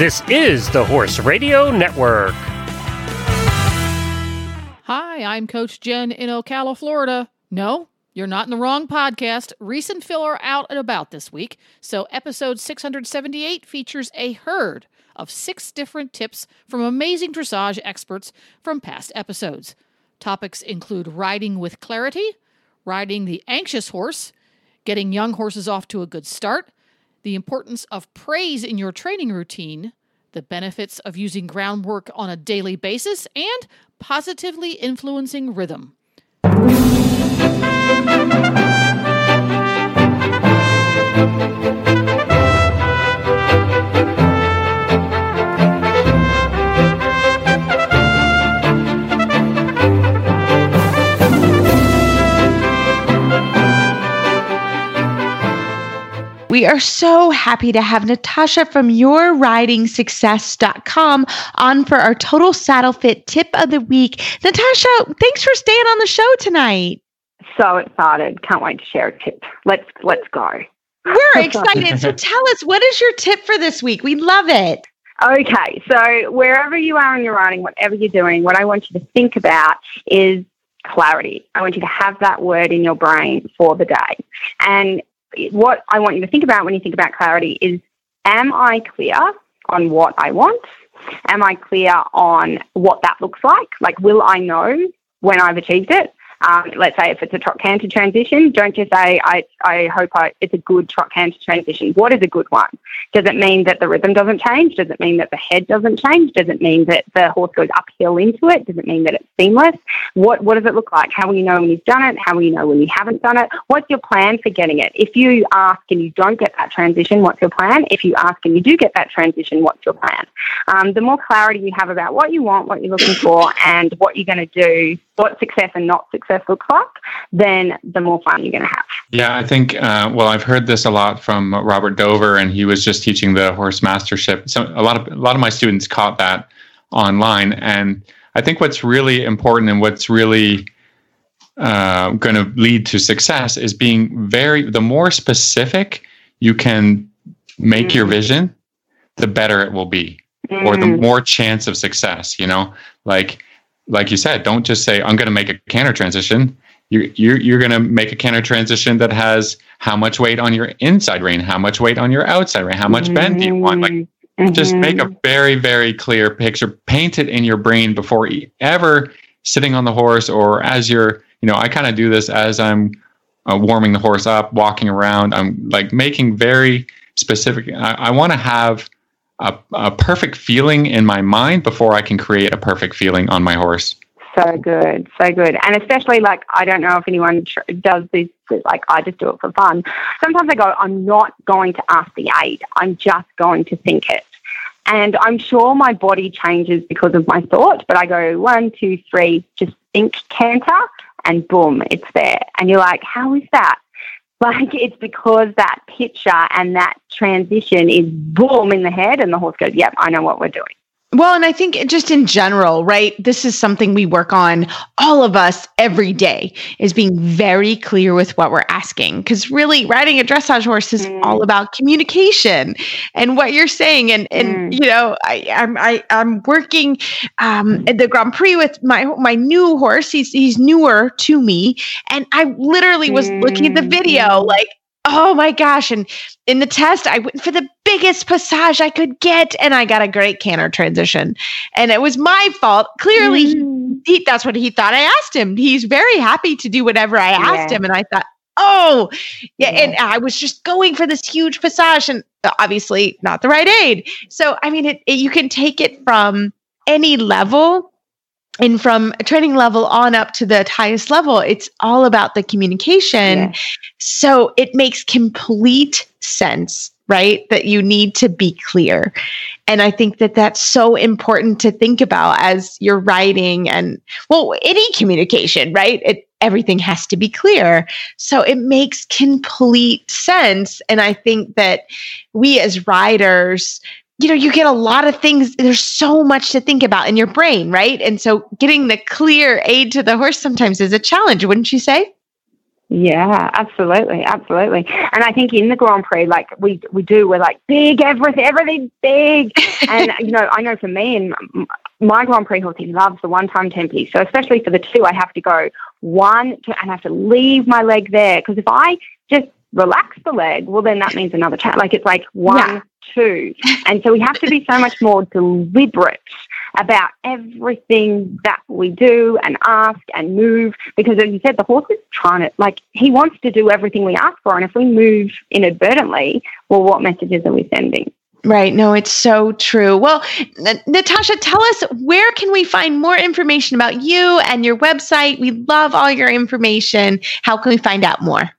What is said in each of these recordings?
This is the Horse Radio Network. Hi, I'm Coach Jen in Ocala, Florida. No, you're not in the wrong podcast. Phil are out and about this week, so episode 678 features a herd of six different tips from amazing dressage experts from past episodes. Topics include riding with clarity, riding the anxious horse, getting young horses off to a good start, the importance of praise in your training routine, the benefits of using groundwork on a daily basis, and positively influencing rhythm. We are so happy to have Natasha from yourridingsuccess.com on for our total saddle fit tip of the week. Natasha, thanks for staying on the show tonight. So excited. Can't wait to share a tip. Let's let's go. We're excited. so tell us what is your tip for this week? We love it. Okay, so wherever you are in your riding, whatever you're doing, what I want you to think about is clarity. I want you to have that word in your brain for the day. And what I want you to think about when you think about clarity is am I clear on what I want? Am I clear on what that looks like? Like, will I know when I've achieved it? Um, let's say if it's a trot canter transition, don't just say, I, I hope I, it's a good trot canter transition. What is a good one? Does it mean that the rhythm doesn't change? Does it mean that the head doesn't change? Does it mean that the horse goes uphill into it? Does it mean that it's seamless? What, what does it look like? How will you know when you've done it? How will you know when you haven't done it? What's your plan for getting it? If you ask and you don't get that transition, what's your plan? If you ask and you do get that transition, what's your plan? Um, the more clarity you have about what you want, what you're looking for, and what you're going to do, what success and not success looks like, then the more fun you're going to have. Yeah, I think, uh, well, I've heard this a lot from Robert Dover, and he was just teaching the horse mastership. So a lot of, a lot of my students caught that online. And I think what's really important and what's really uh, going to lead to success is being very, the more specific you can make mm. your vision, the better it will be, mm. or the mm. more chance of success, you know? Like, like you said, don't just say, I'm going to make a canter transition. You, you're, you're going to make a canter transition that has how much weight on your inside rein, how much weight on your outside rein, how much mm-hmm. bend do you want? Like, mm-hmm. just make a very, very clear picture, paint it in your brain before ever sitting on the horse or as you're, you know, I kind of do this as I'm uh, warming the horse up, walking around. I'm like making very specific, I, I want to have a, a perfect feeling in my mind before I can create a perfect feeling on my horse. So good, so good, and especially like I don't know if anyone tr- does this. Like I just do it for fun. Sometimes I go, I'm not going to ask the aid. I'm just going to think it. And I'm sure my body changes because of my thought, but I go one, two, three, just think canter, and boom, it's there. And you're like, how is that? Like it's because that picture and that transition is boom in the head, and the horse goes, "Yep, I know what we're doing." Well, and I think just in general, right? This is something we work on, all of us every day, is being very clear with what we're asking. Because really, riding a dressage horse is mm. all about communication and what you're saying. And and mm. you know, I, I'm I, I'm working um, at the Grand Prix with my my new horse. He's he's newer to me, and I literally was mm. looking at the video, mm. like oh my gosh. And in the test, I went for the biggest passage I could get, and I got a great canter transition. And it was my fault. Clearly, mm. he, that's what he thought I asked him. He's very happy to do whatever I asked yeah. him. And I thought, oh, yeah, yeah. And I was just going for this huge passage, and obviously not the right aid. So, I mean, it, it, you can take it from any level and from a training level on up to the highest level, it's all about the communication. Yeah. So it makes complete sense, right? That you need to be clear. And I think that that's so important to think about as you're writing and, well, any communication, right? It, everything has to be clear. So it makes complete sense. And I think that we as writers, you know, you get a lot of things. There's so much to think about in your brain, right? And so getting the clear aid to the horse sometimes is a challenge, wouldn't you say? Yeah, absolutely, absolutely. And I think in the Grand Prix, like we we do, we're like big everything, everything big. and you know, I know for me and my Grand Prix horse, he loves the one time tempi. So especially for the two, I have to go one and I have to leave my leg there because if I just relax the leg, well then that means another chat. Like it's like one, yeah. Two, and so we have to be so much more deliberate about everything that we do and ask and move because as you said the horse is trying to like he wants to do everything we ask for and if we move inadvertently well what messages are we sending Right. No, it's so true. Well, N- Natasha, tell us where can we find more information about you and your website? We love all your information. How can we find out more?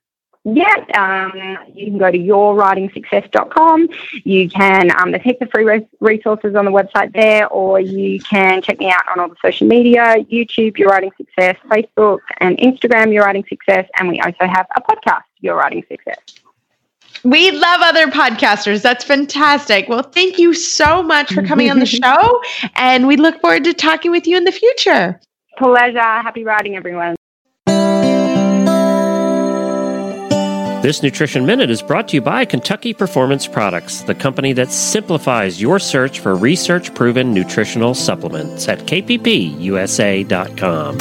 Yeah, um, you can go to yourridingsuccess.com. You can, um, there's heaps of free res- resources on the website there, or you can check me out on all the social media YouTube, Your Riding Success, Facebook, and Instagram, Your Riding Success. And we also have a podcast, Your Riding Success. We love other podcasters. That's fantastic. Well, thank you so much for coming on the show. And we look forward to talking with you in the future. Pleasure. Happy writing, everyone. This Nutrition Minute is brought to you by Kentucky Performance Products, the company that simplifies your search for research proven nutritional supplements at kppusa.com.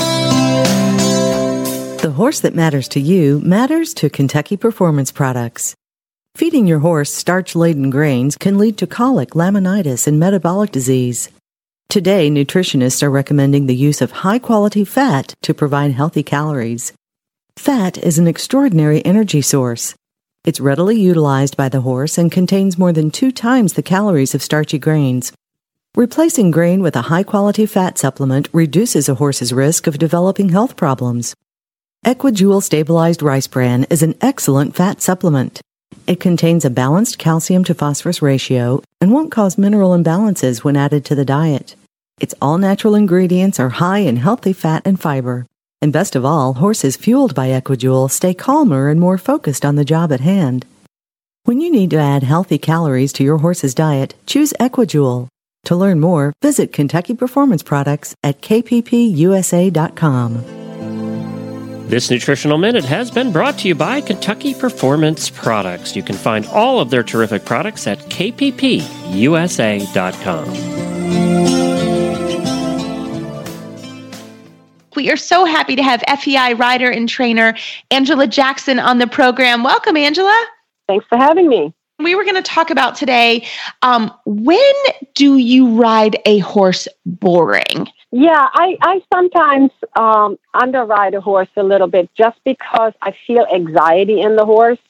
The horse that matters to you matters to Kentucky Performance Products. Feeding your horse starch laden grains can lead to colic, laminitis, and metabolic disease. Today, nutritionists are recommending the use of high quality fat to provide healthy calories. Fat is an extraordinary energy source. It's readily utilized by the horse and contains more than two times the calories of starchy grains. Replacing grain with a high quality fat supplement reduces a horse's risk of developing health problems. Equijewel Stabilized Rice Bran is an excellent fat supplement. It contains a balanced calcium to phosphorus ratio and won't cause mineral imbalances when added to the diet. Its all natural ingredients are high in healthy fat and fiber. And best of all, horses fueled by Equijewel stay calmer and more focused on the job at hand. When you need to add healthy calories to your horse's diet, choose Equijewel. To learn more, visit Kentucky Performance Products at kppusa.com. This nutritional minute has been brought to you by Kentucky Performance Products. You can find all of their terrific products at kppusa.com. We are so happy to have FEI rider and trainer Angela Jackson on the program. Welcome, Angela. Thanks for having me. We were going to talk about today um, when do you ride a horse boring? Yeah, I, I sometimes um, underride a horse a little bit just because I feel anxiety in the horse.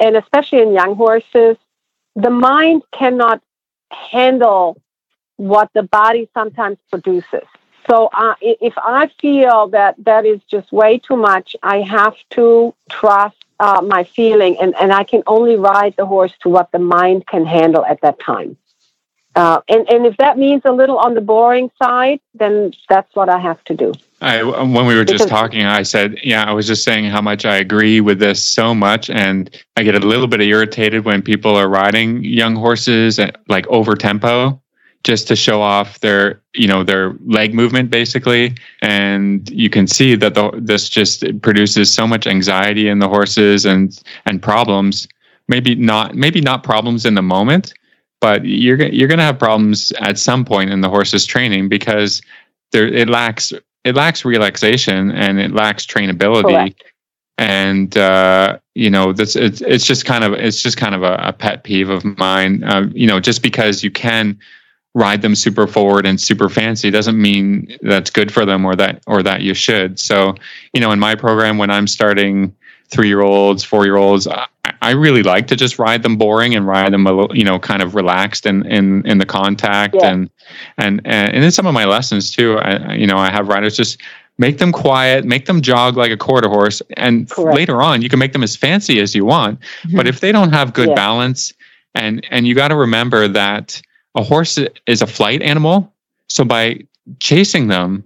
And especially in young horses, the mind cannot handle what the body sometimes produces. So uh, if I feel that that is just way too much, I have to trust uh, my feeling, and, and I can only ride the horse to what the mind can handle at that time. Uh, and, and if that means a little on the boring side, then that's what I have to do. I, when we were just talking, I said, yeah, I was just saying how much I agree with this so much. And I get a little bit irritated when people are riding young horses at like over tempo just to show off their you know their leg movement basically. And you can see that the, this just produces so much anxiety in the horses and and problems. Maybe not maybe not problems in the moment but you're you're going to have problems at some point in the horse's training because there it lacks it lacks relaxation and it lacks trainability. Correct. and uh, you know this it's, it's just kind of it's just kind of a, a pet peeve of mine. Uh, you know just because you can ride them super forward and super fancy doesn't mean that's good for them or that or that you should. So, you know, in my program when I'm starting three year olds, four year olds, I, I, really like to just ride them boring and ride them a little, you know, kind of relaxed in in, in the contact yeah. and, and and and in some of my lessons too. I, you know, I have riders just make them quiet, make them jog like a quarter horse, and Correct. later on you can make them as fancy as you want. Mm-hmm. But if they don't have good yeah. balance, and and you got to remember that a horse is a flight animal. So by chasing them,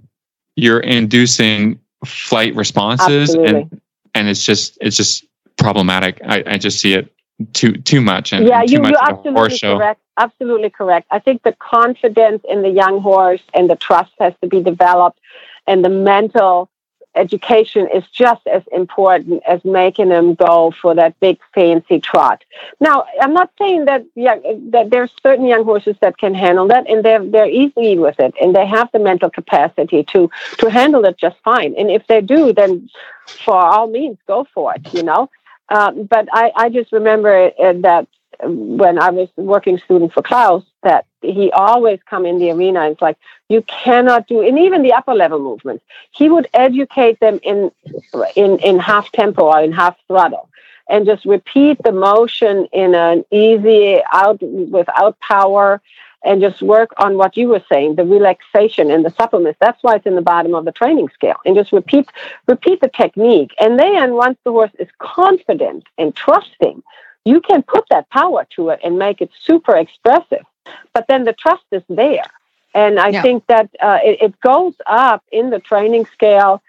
you're inducing flight responses Absolutely. and and it's just it's just problematic. I, I just see it too too much and yeah, too you, much you're absolutely correct. Absolutely correct. I think the confidence in the young horse and the trust has to be developed, and the mental education is just as important as making them go for that big fancy trot. Now, I'm not saying that yeah, that there's certain young horses that can handle that, and they're they're easy with it, and they have the mental capacity to to handle it just fine. And if they do, then for all means, go for it. You know. Um, but I, I just remember uh, that when I was working student for Klaus, he always come in the arena. and It's like you cannot do, and even the upper level movements. He would educate them in in in half tempo or in half throttle, and just repeat the motion in an easy out without power, and just work on what you were saying, the relaxation and the suppleness. That's why it's in the bottom of the training scale, and just repeat repeat the technique. And then once the horse is confident and trusting you can put that power to it and make it super expressive. But then the trust is there. And I yeah. think that uh, it, it, goes up in the training scale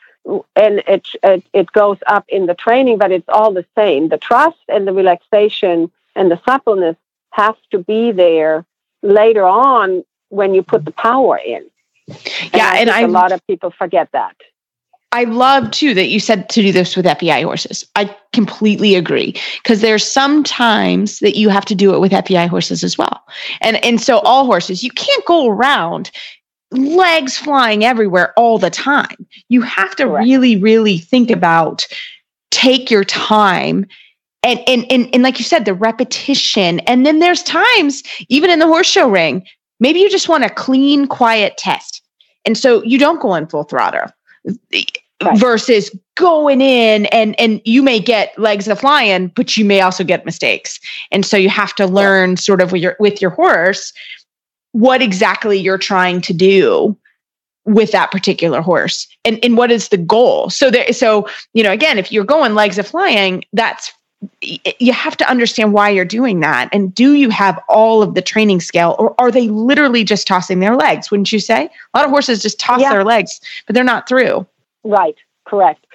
and it, it, it goes up in the training, but it's all the same. The trust and the relaxation and the suppleness have to be there later on when you put the power in. And yeah, I and I, a lot of people forget that. I love too that you said to do this with FEI horses. I completely agree because there's some times that you have to do it with FEI horses as well. And and so all horses, you can't go around legs flying everywhere all the time. You have to Correct. really really think about take your time and, and and and like you said the repetition and then there's times even in the horse show ring maybe you just want a clean quiet test. And so you don't go in full throttle Right. versus going in and and you may get legs of flying but you may also get mistakes. And so you have to learn sort of with your with your horse what exactly you're trying to do with that particular horse. And and what is the goal? So there so you know again if you're going legs of flying that's you have to understand why you're doing that and do you have all of the training scale or are they literally just tossing their legs wouldn't you say a lot of horses just toss yeah. their legs but they're not through Right, correct.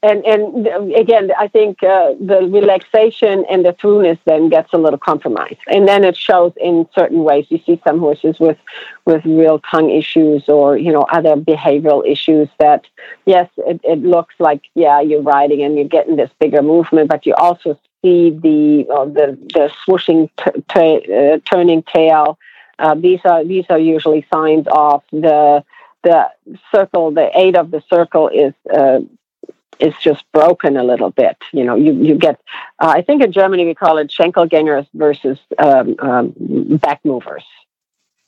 And and again, I think uh, the relaxation and the throughness then gets a little compromised, and then it shows in certain ways. You see some horses with with real tongue issues or you know other behavioral issues that yes, it, it looks like yeah you're riding and you're getting this bigger movement, but you also see the uh, the the swooshing, t- t- uh, turning tail. Uh, these are these are usually signs of the the circle, the eight of the circle is uh, is just broken a little bit. You know, you you get. Uh, I think in Germany we call it Schenkelgängers versus um, um, back movers.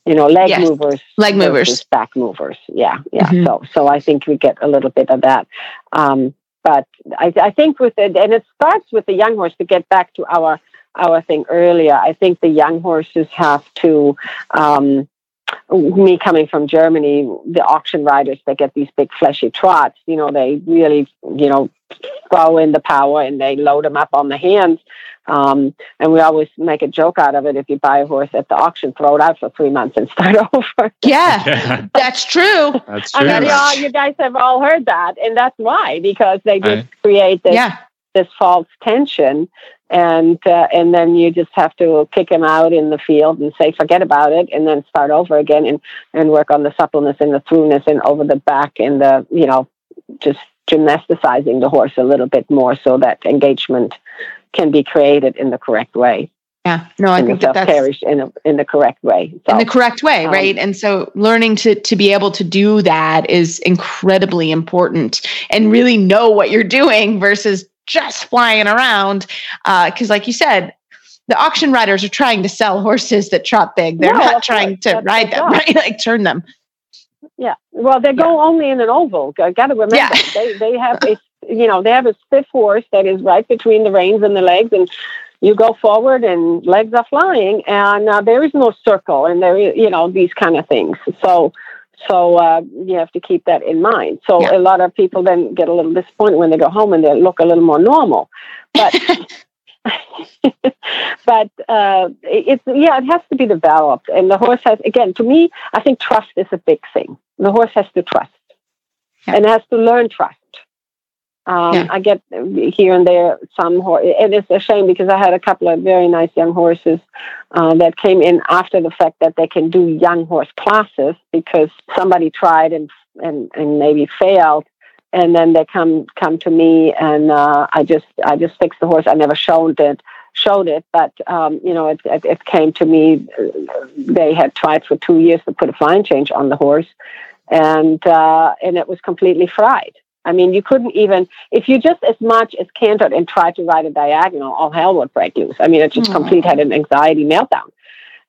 You know, leg yes. movers, leg movers, back movers. Yeah, yeah. Mm-hmm. So so I think we get a little bit of that. Um, but I, I think with it, and it starts with the young horse to get back to our our thing earlier. I think the young horses have to um, me coming from Germany, the auction riders that get these big fleshy trots, you know, they really, you know, throw in the power and they load them up on the hands. Um, and we always make a joke out of it. If you buy a horse at the auction, throw it out for three months and start over. Yeah, yeah. that's true. That's true. I mean, you, you, guys have all heard that, and that's why because they just right. create this yeah. this false tension and uh, and then you just have to kick him out in the field and say forget about it and then start over again and and work on the suppleness and the throughness and over the back and the you know just gymnasticizing the horse a little bit more so that engagement can be created in the correct way. Yeah. No i think that that's in, a, in the correct way so, in the correct way um, right? And so learning to to be able to do that is incredibly important and really know what you're doing versus just flying around. Because, uh, like you said, the auction riders are trying to sell horses that trot big. They're not trying to that's ride them, right? Like turn them. Yeah. Well, they go yeah. only in an oval. I got to remember yeah. they they have a you know they have a stiff horse that is right between the reins and the legs, and you go forward and legs are flying, and uh, there is no circle, and there is you know these kind of things. So so uh, you have to keep that in mind. So yeah. a lot of people then get a little disappointed when they go home and they look a little more normal. But but uh, it's yeah, it has to be developed, and the horse has again. To me, I think trust is a big thing. The horse has to trust, yeah. and has to learn trust. Um, yeah. I get here and there some horse, and it's a shame because I had a couple of very nice young horses uh, that came in after the fact that they can do young horse classes because somebody tried and and, and maybe failed and then they come come to me, and uh, I just I just fix the horse. I never showed it showed it, but um, you know, it, it, it, came to me. They had tried for two years to put a flying change on the horse, and uh, and it was completely fried. I mean, you couldn't even if you just as much as cantered and tried to ride a diagonal, all hell would break loose. I mean, it just mm. complete had an anxiety meltdown.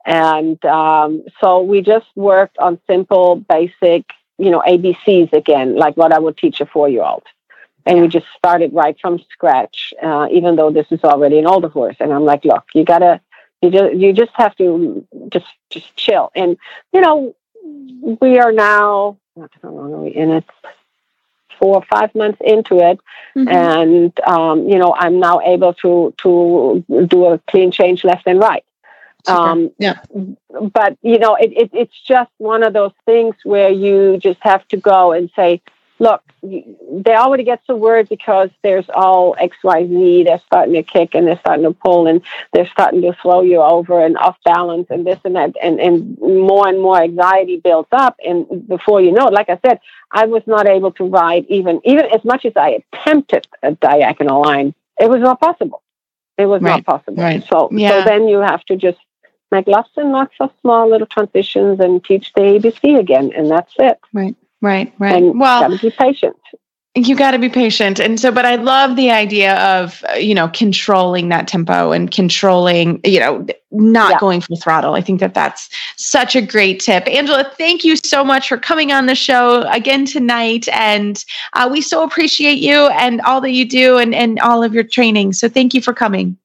And um, so we just worked on simple, basic, you know, ABCs again, like what I would teach a four year old. And we just started right from scratch, uh, even though this is already an older horse. And I'm like, look, you gotta, you just, you just have to just, just chill. And, you know, we are now, how long are we in it? Four or five months into it, mm-hmm. and um, you know I'm now able to to do a clean change left and right. Um, yeah. But you know, it, it, it's just one of those things where you just have to go and say, look, they already get so worried because there's all X, Y, Z. They're starting to kick and they're starting to pull and they're starting to throw you over and off balance and this and that. And, and more and more anxiety builds up. And before you know it, like I said, I was not able to ride even, even as much as I attempted a diagonal line. It was not possible. It was right. not possible. Right. So, yeah. so then you have to just make lots and lots of small little transitions and teach the ABC again, and that's it. Right, right, right. And well, gotta be patient. You got to be patient, and so, but I love the idea of you know controlling that tempo and controlling, you know, not yeah. going full throttle. I think that that's such a great tip, Angela. Thank you so much for coming on the show again tonight, and uh, we so appreciate you and all that you do and and all of your training. So, thank you for coming.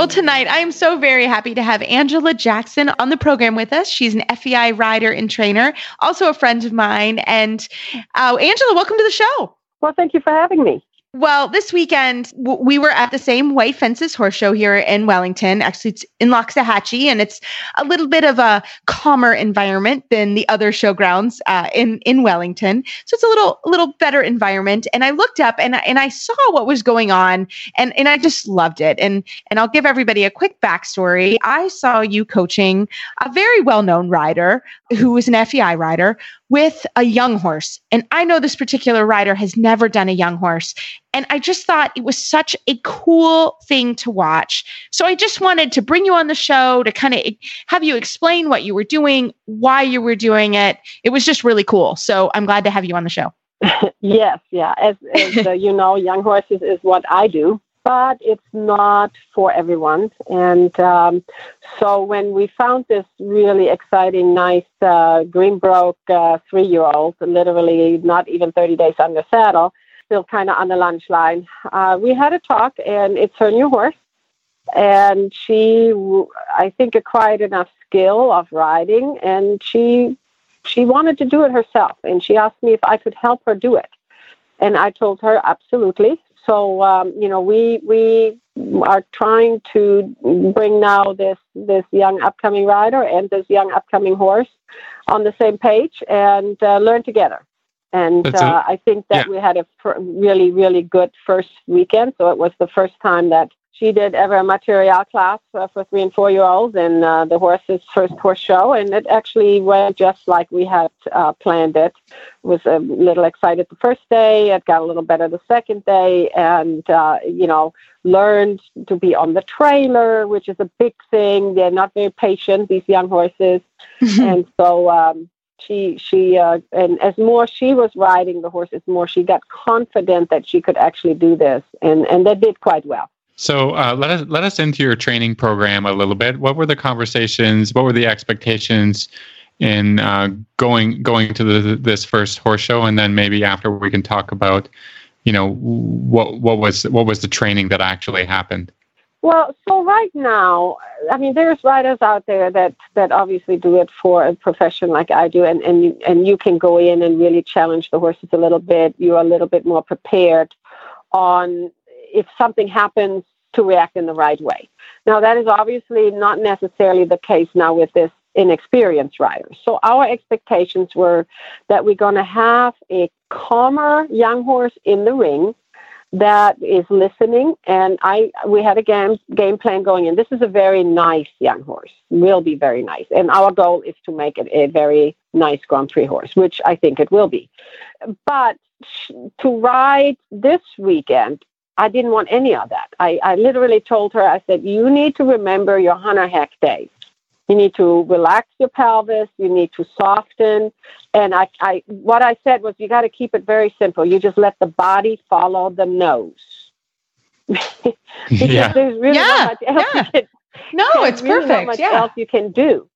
Well, tonight I am so very happy to have Angela Jackson on the program with us. She's an FEI rider and trainer, also a friend of mine. And uh, Angela, welcome to the show. Well, thank you for having me. Well, this weekend we were at the same White Fences Horse Show here in Wellington. Actually, it's in Loxahatchee, and it's a little bit of a calmer environment than the other showgrounds uh, in in Wellington. So it's a little little better environment. And I looked up and and I saw what was going on, and and I just loved it. And and I'll give everybody a quick backstory. I saw you coaching a very well known rider who was an FEI rider with a young horse. And I know this particular rider has never done a young horse. And I just thought it was such a cool thing to watch. So I just wanted to bring you on the show to kind of have you explain what you were doing, why you were doing it. It was just really cool. So I'm glad to have you on the show. yes, yeah. As, as uh, you know, young horses is what I do but it's not for everyone. And um, so when we found this really exciting, nice uh, Greenbroke uh, three year old, literally not even 30 days under saddle, still kind of on the lunge line, uh, we had a talk, and it's her new horse. And she, I think, acquired enough skill of riding, and she she wanted to do it herself. And she asked me if I could help her do it. And I told her absolutely. So um, you know, we we are trying to bring now this this young upcoming rider and this young upcoming horse on the same page and uh, learn together. And uh, I think that yeah. we had a fr- really really good first weekend. So it was the first time that she did ever a Materiale class uh, for three and four year olds in uh, the horse's first horse show, and it actually went just like we had uh, planned it. Was a little excited the first day, it got a little better the second day, and uh, you know learned to be on the trailer, which is a big thing. They're not very patient, these young horses, and so. Um, she she uh, and as more she was riding the horses more she got confident that she could actually do this and and they did quite well so uh, let us let us into your training program a little bit. What were the conversations? What were the expectations in uh, going going to the, this first horse show, and then maybe after we can talk about, you know, what what was what was the training that actually happened. Well, so right now, I mean, there's riders out there that that obviously do it for a profession like I do, and and you, and you can go in and really challenge the horses a little bit. You're a little bit more prepared on if something happens to react in the right way. Now, that is obviously not necessarily the case now with this inexperienced rider. So, our expectations were that we're going to have a calmer young horse in the ring that is listening and i we had a game game plan going in this is a very nice young horse will be very nice and our goal is to make it a very nice grand prix horse which i think it will be but to ride this weekend, I didn't want any of that. I, I literally told her, I said, you need to remember your hunter hack days. You need to relax your pelvis. You need to soften. And I, I what I said was, you got to keep it very simple. You just let the body follow the nose. because yeah. there's really yeah. not much else yeah. you can, no, it's really perfect. Not much yeah. else you can do.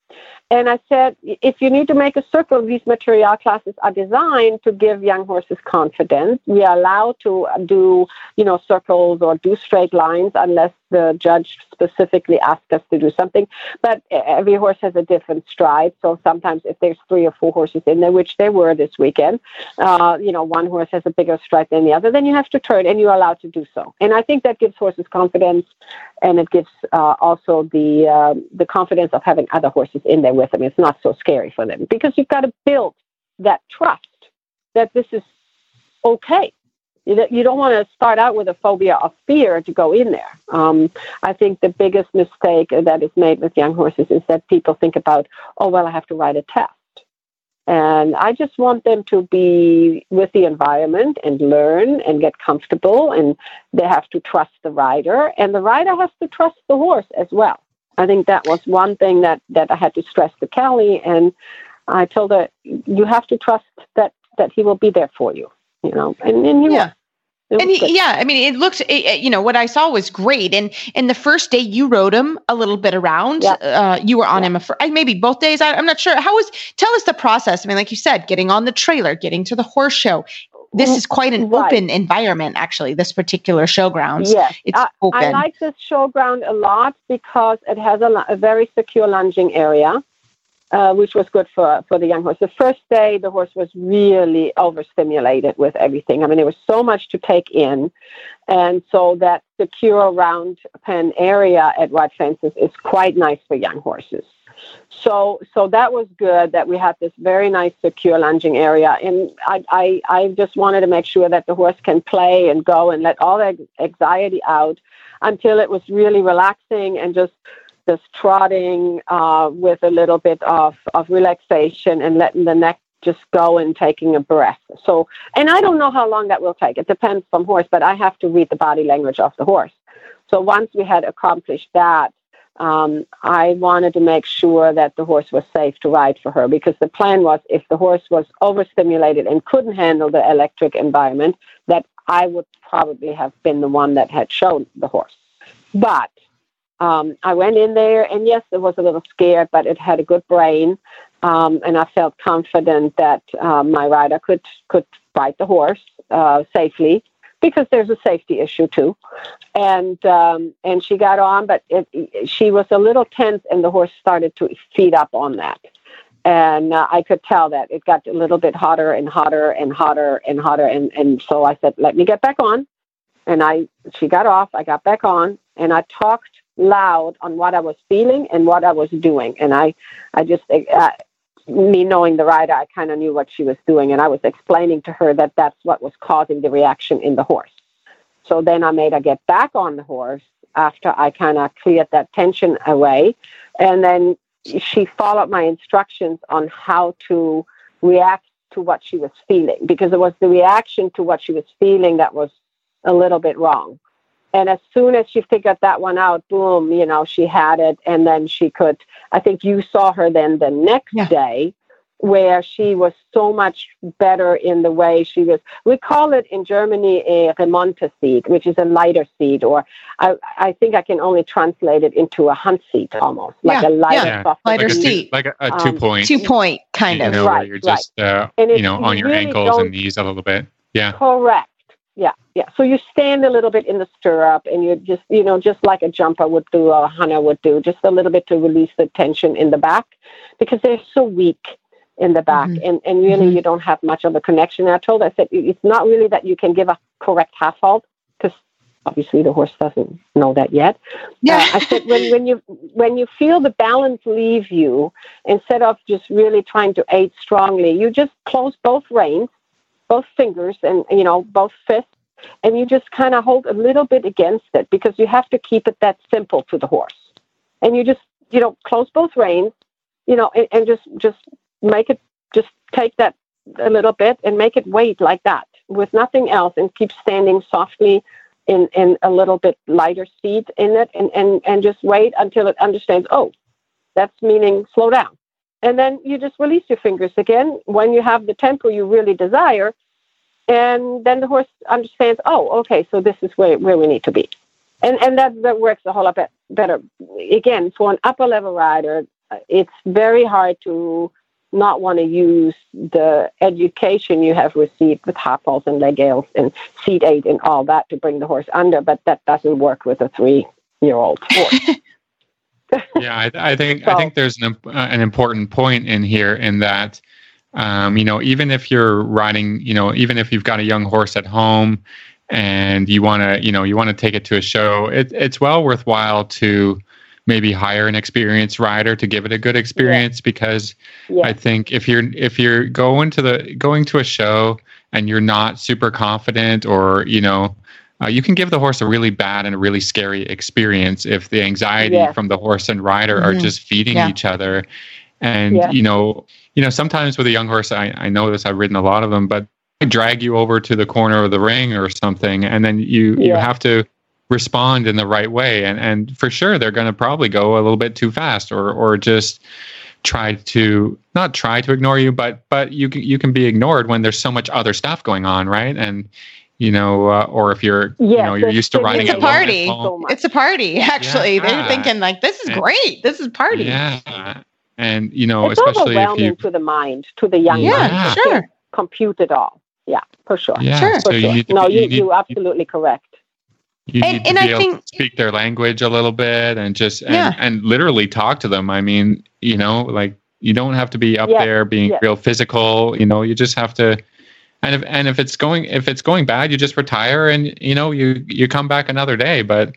And I said, if you need to make a circle, these Materiale classes are designed to give young horses confidence. We are allowed to do, you know, circles or do straight lines unless the judge specifically asks us to do something. But every horse has a different stride. So sometimes if there's three or four horses in there, which there were this weekend, uh, you know, one horse has a bigger stride than the other, then you have to turn and you're allowed to do so. And I think that gives horses confidence and it gives uh, also the, uh, the confidence of having other horses in there with them. It's not so scary for them because you've got to build that trust that this is okay you don't want to start out with a phobia of fear to go in there. Um, I think the biggest mistake that is made with young horses is that people think about, oh, well, I have to write a test. And I just want them to be with the environment and learn and get comfortable. And they have to trust the rider, and the rider has to trust the horse as well. I think that was one thing that, that I had to stress to Kelly. And I told her, you have to trust that, that he will be there for you you know, and, and he yeah. was. And he, yeah, I mean, it looked, it, you know, what I saw was great. And and the first day you rode him a little bit around, yeah. uh, you were on yeah. him for maybe both days. I, am not sure. How was? Tell us the process. I mean, like you said, getting on the trailer, getting to the horse show. This is quite an right. open environment, actually. This particular showground. Yes, it's I, open. I like this showground a lot because it has a, a very secure lunging area. Uh, which was good for, for the young horse. The first day, the horse was really overstimulated with everything. I mean, there was so much to take in. And so that secure round pen area at White Fences is quite nice for young horses. So, so that was good that we had this very nice secure lunging area. And I, I, I just wanted to make sure that the horse can play and go and let all that anxiety out until it was really relaxing and just just trotting uh, with a little bit of, of relaxation and letting the neck just go and taking a breath. So, and I don't know how long that will take. It depends from horse, but I have to read the body language of the horse. So once we had accomplished that, um, I wanted to make sure that the horse was safe to ride for her because the plan was if the horse was overstimulated and couldn't handle the electric environment, that I would probably have been the one that had shown the horse. But um, I went in there, and yes, it was a little scared, but it had a good brain, um, and I felt confident that um, my rider could could ride the horse uh, safely because there's a safety issue too. And um, and she got on, but it, she was a little tense, and the horse started to feed up on that. And uh, I could tell that it got a little bit hotter and hotter and hotter and hotter. And, and so I said, let me get back on. And I, she got off. I got back on, and I talked loud on what I was feeling and what I was doing. And I, I just, uh, me knowing the rider, I kind of knew what she was doing. And I was explaining to her that that's what was causing the reaction in the horse. So then I made her get back on the horse after I kind of cleared that tension away. And then she followed my instructions on how to react to what she was feeling because it was the reaction to what she was feeling that was a little bit wrong. And as soon as she figured that one out, boom, you know, she had it. And then she could, I think you saw her then the next Yeah. day where she was so much better in the way she was. We call it in Germany a remonte seat, which is a lighter seat, or I, I think I can only translate it into a hunt seat almost, like Yeah, a lighter, yeah. softer Lighter like a, seat. two, seat. like a, a Um, two point, Two point kind you of. know, Right, where you're right. uh, And you if know you on your really ankles don't- and knees a little bit. Yeah, Correct. Yeah, yeah. So you stand a little bit in the stirrup, and you just, you know, just like a jumper would do or a hunter would do, just a little bit to release the tension in the back, because they're so weak in the back, Mhm. and and really Mhm. you don't have much of a connection. I told I said it's not really that you can give a correct half halt, because obviously the horse doesn't know that yet. Yeah. Uh, I said when when you when you feel the balance leave you, instead of just really trying to aid strongly, you just close both reins, both fingers, and you know both fists, and you just kind of hold a little bit against it because you have to keep it that simple to the horse, and you just you know close both reins, you know, and, and just just make it just take that a little bit and make it wait like that with nothing else and keep standing softly in, in a little bit lighter seat in it and, and, and just wait until it understands, oh, that's meaning slow down. And then you just release your fingers again when you have the tempo you really desire. And then the horse understands, oh, okay, so this is where, where we need to be. And, and that, that works a whole lot better. Again, for an upper level rider, it's very hard to not want to use the education you have received with Hopples and leg aids and seat aid and all that to bring the horse under, but that doesn't work with a three year old horse. yeah, I, I think so, I think there's an uh, an important point in here in that um, you know even if you're riding, you know, even if you've got a young horse at home and you want to, you know, you want to take it to a show, it, it's well worthwhile to maybe hire an experienced rider to give it a good experience yeah. because yeah. I think if you're if you're going to the going to a show and you're not super confident or you know uh, you can give the horse a really bad and a really scary experience if the anxiety yeah. from the horse and rider mm-hmm. are just feeding each other and you know you know sometimes with a young horse I, I know this i've ridden a lot of them but I drag you over to the corner of the ring or something and then you you have to respond in the right way. And and for sure they're going to probably go a little bit too fast or or just try to not try to ignore you but but you can you can be ignored when there's so much other stuff going on right? And you know uh, or if you're yes, you know you're used to riding it's a party. it's a party actually. Yeah. they're thinking like this is great. This is party. Yeah and you know it's especially overwhelming if you to the mind to the young yeah, mind sure compute it all yeah for sure yeah, sure. So for you sure. need to, no you, you, need, you're absolutely correct you and, need to and be I able think, to speak their language a little bit and just and, Yeah. and literally talk to them. I mean, you know, like you don't have to be up Yes, there being yes. real physical. You know, you just have to. And if and if it's going if it's going bad, you just retire and you know you you come back another day. But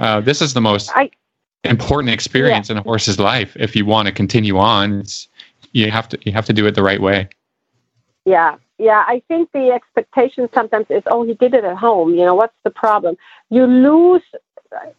uh, this is the most I- important experience in a horse's life. If you want to continue on, it's you have to you have to do it the right way. Yeah, yeah. I think the expectation sometimes is, oh, he did it at home. You know, what's the problem? You lose,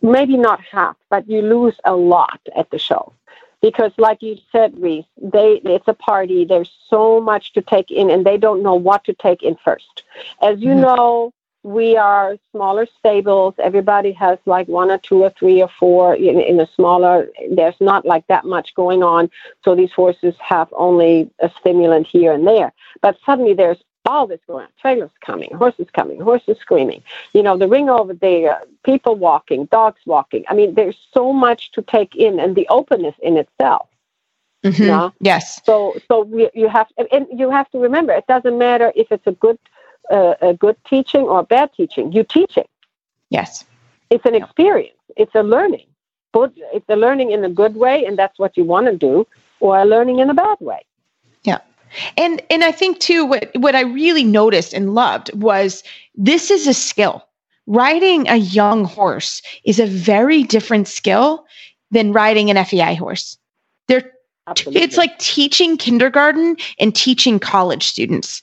maybe not half, but you lose a lot at the show. Because, like you said, Reese, they it's a party. There's so much to take in, and they don't know what to take in first. As you Mhm. know, we are smaller stables. Everybody has like one or two or three or four in, in a smaller. There's not like that much going on, so these horses have only a stimulant here and there. But suddenly there's all this going on. Trailers coming, horses coming, horses screaming. You know, the ring over there, people walking, dogs walking. I mean, there's so much to take in, and the openness in itself. Mhm. Yeah. yes So, so we, you have, and you have to remember, it doesn't matter if it's a good, uh, a good teaching or a bad teaching. You teach it. yes It's an experience. It's a learning. But it's a learning in a good way, and that's what you want to do, or a learning in a bad way. Yeah. And and I think too what what I really noticed and loved was this is a skill. Riding a young horse is a very different skill than riding an FEI horse. They're Absolutely. it's like teaching kindergarten and teaching college students.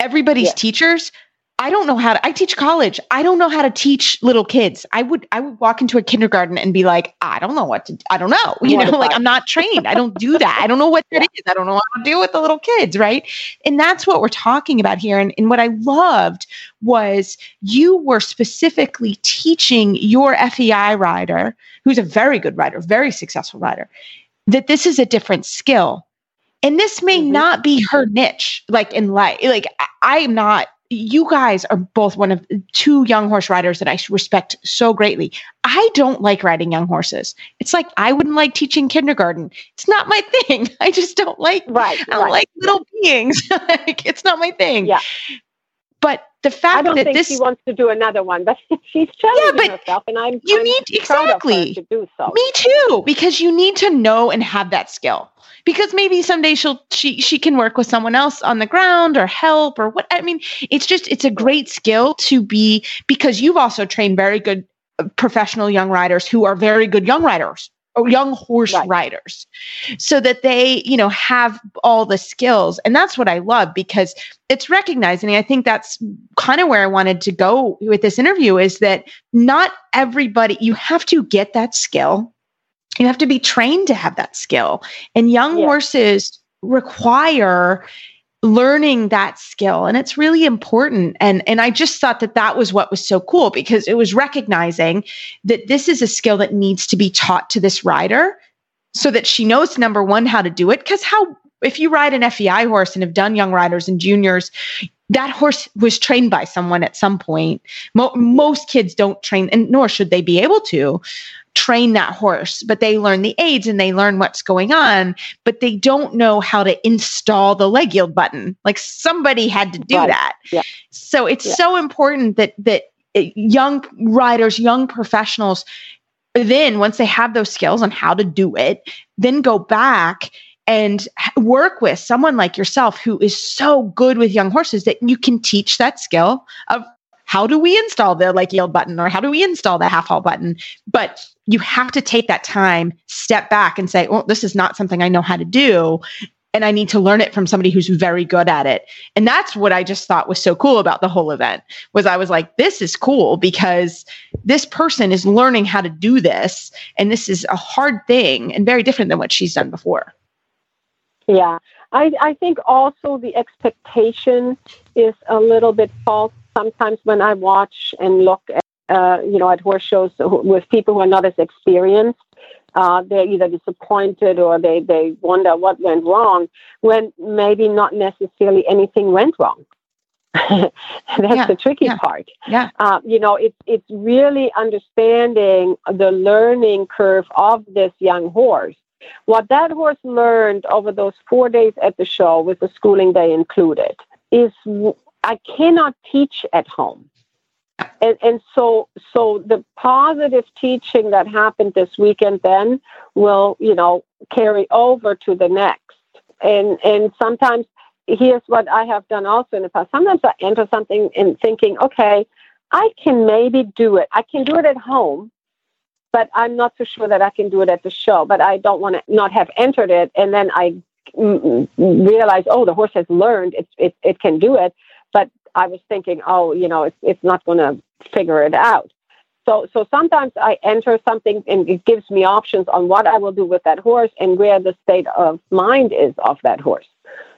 Everybody's Yes. teachers. I don't know how to I teach college. I don't know how to teach little kids. I would I would walk into a kindergarten and be like, I don't know what to I don't know. You What know, like I'm not trained. I don't do that. I don't know what that is. I don't know how to deal with the little kids, right? And that's what we're talking about here. And, and what I loved was you were specifically teaching your FEI rider, who's a very good rider, very successful rider, that this is a different skill. And this may Mhm. not be her niche, like in life. Like I- am not. You guys are both one of two young horse riders that I respect so greatly. I don't like riding young horses. It's like I wouldn't like teaching kindergarten. It's not my thing. I just don't like Right. I don't right. like little beings. like, it's not my thing. Yeah. But the fact I don't that think this she wants to do another one, but she's challenging but herself, and I'm you I'm need proud of her exactly to do so. me too because you need to know and have that skill because maybe someday she'll she she can work with someone else on the ground or help or what i mean it's just it's a great skill to be because you've also trained very good uh, professional young riders who are very good young riders or young horse Right. riders so that they you know have all the skills and that's what i love because it's recognizing i think that's kind of where i wanted to go with this interview is that not everybody you have to get that skill you have to be trained to have that skill. And young Yeah. horses require learning that skill and it's really important. And and I just thought that that was what was so cool because it was recognizing that this is a skill that needs to be taught to this rider so that she knows number one how to do it. Because how if you ride an FEI horse and have done young riders and juniors that horse was trained by someone at some point. Mo- most kids don't train and nor should they be able to train that horse, but they learn the aids and they learn what's going on, but they don't know how to install the leg yield button. Like somebody had to do Right. that. Yeah. So it's Yeah. so important that that uh, young riders, young professionals then once they have those skills on how to do it, then go back and work with someone like yourself who is so good with young horses that you can teach that skill of how do we install the leg yield button or how do we install the half halt button but you have to take that time step back and say well this is not something i know how to do and i need to learn it from somebody who's very good at it. And that's what i just thought was so cool about the whole event was i was like this is cool because this person is learning how to do this and this is a hard thing and very different than what she's done before. Yeah, I, I think also the expectation is a little bit false sometimes when I watch and look at, uh, you know, at horse shows with people who are not as experienced. Uh, they're either disappointed or they, they wonder what went wrong when maybe not necessarily anything went wrong. That's Yeah, the tricky yeah. part. yeah Uh, you know, it's it's really understanding the learning curve of this young horse. What that horse learned over those four days at the show, with the schooling day included, is w- I cannot teach at home. And, and so, so the positive teaching that happened this weekend then will, you know, carry over to the next. And and sometimes here's what I have done also in the past. Sometimes I enter something and thinking, okay, I can maybe do it. I can do it at home, but I'm not so sure that I can do it at the show. But I don't want to not have entered it, and then I mm, mm, realize, oh, the horse has learned it, it, it can do it. But I was thinking, oh, you know, it's, it's not going to figure it out. So, so sometimes I enter something and it gives me options on what I will do with that horse and where the state of mind is of that horse.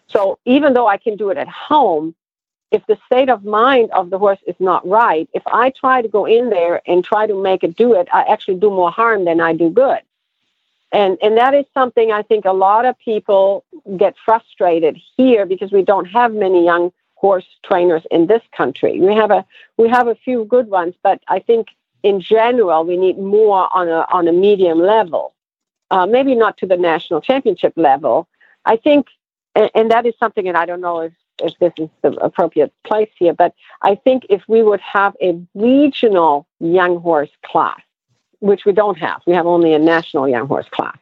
So even though I can do it at home, if the state of mind of the horse is not right, if I try to go in there and try to make it do it, I actually do more harm than I do good. And and that is something I think a lot of people get frustrated here because we don't have many young horse trainers in this country. We have a we have a few good ones, but I think in general we need more on a on a medium level. Uh, maybe not to the national championship level. I think, and, and that is something, and I don't know if if this is the appropriate place here, but I think if we would have a regional young horse class, which we don't have, we have only a national young horse class.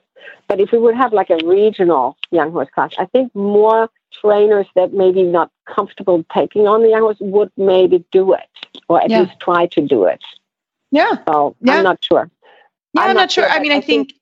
But if we would have like a regional young horse class, I think more trainers that maybe not comfortable taking on the young horse would maybe do it or at Yeah. least try to do it. yeah So Yeah. I'm not sure. Yeah, I'm, I'm not, not sure. sure, I mean, I, I think,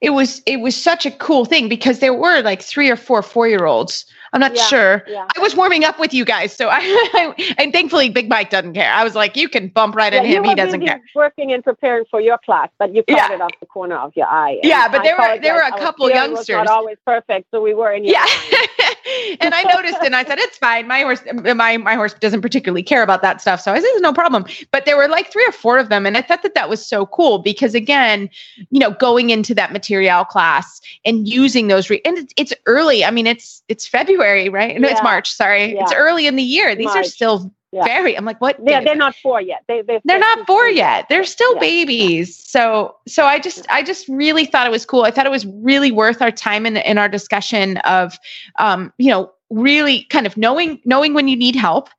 it was it was such a cool thing because there were like three or four four year olds. I'm not Yeah, sure. yeah. I was warming up with you guys, so I, I and thankfully Big Mike doesn't care. I was like, you can bump right Yeah, you him. He doesn't care. working and preparing for your class, but you caught Yeah. it off the corner of your eye. Yeah, but I there were- there were a couple youngsters. not always perfect, so we were in your Yeah. and I noticed and I said, it's fine. My horse my my horse doesn't particularly care about that stuff. So I said, no problem. But there were like three or four of them. And I thought that that was so cool because again, you know, going into that Materiale class and using those re- and it's, it's early. I mean, it's it's February, right? No, it's March. Sorry. It's early in the year. These are still Yeah. very I'm like, what Yeah, they're not four yet. They they they're not four yet they're still Yeah. babies so so i just i just really thought it was cool i thought it was really worth our time in, in our discussion of um you know really kind of knowing knowing when you need help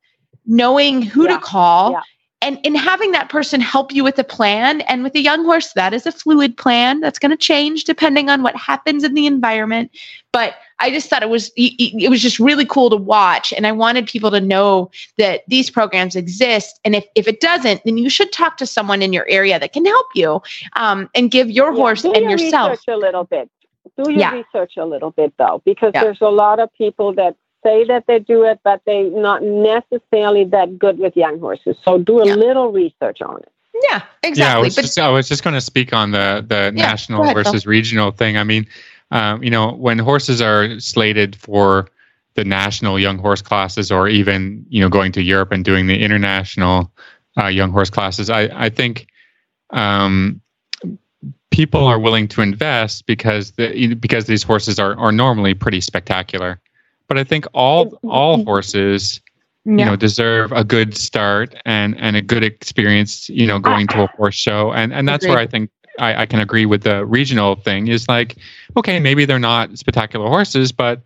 knowing who Yeah. to call. And in having that person help you with a plan and with a young horse that is a fluid plan that's going to change depending on what happens in the environment but i just thought it was it was just really cool to watch and i wanted people to know that these programs exist and if, if it doesn't then you should talk to someone in your area that can help you um, and give your Yeah, horse and your yourself research a little bit. Do your Yeah. research a little bit though, because Yeah. there's a lot of people that say that they do it, but they're not necessarily that good with young horses. So do a Yeah. little research on it. yeah exactly. Yeah, I exactly was but just I was just going to speak on the the national go ahead, Phil. versus regional thing. I mean, um, you know, when horses are slated for the national young horse classes or even you know going to Europe and doing the international uh, young horse classes. I I think um, people are willing to invest because the, because these horses are are normally pretty spectacular. But I think all all horses you know deserve a good start and and a good experience you know going to a horse show and and that's Agreed. where i think I, I can agree with the regional thing is like okay maybe they're not spectacular horses but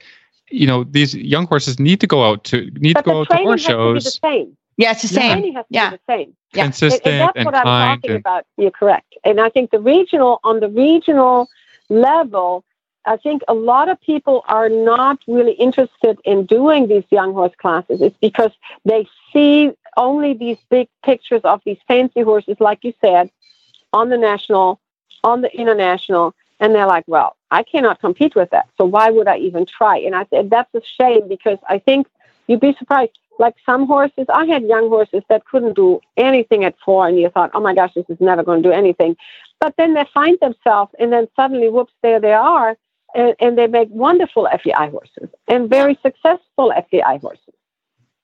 you know these young horses need to go out to need But to go the out to training horse has to be the same. Yeah, it's the The same. training has to Yeah. be the same. Yeah. And, consistent and that's and what I'm talking and- about. You're correct. And I think the regional, on the regional level, I think a lot of people are not really interested in doing these young horse classes. It's because they see only these big pictures of these fancy horses, like you said, on the national, on the international, and they're like, well, I cannot compete with that. So why would I even try? And I said, that's a shame because I think you'd be surprised. Like some horses, I had young horses that couldn't do anything at four, and you thought, oh my gosh, this is never going to do anything. But then they find themselves, and then suddenly, whoops, there they are, and, and they make wonderful FEI horses and very successful FEI horses.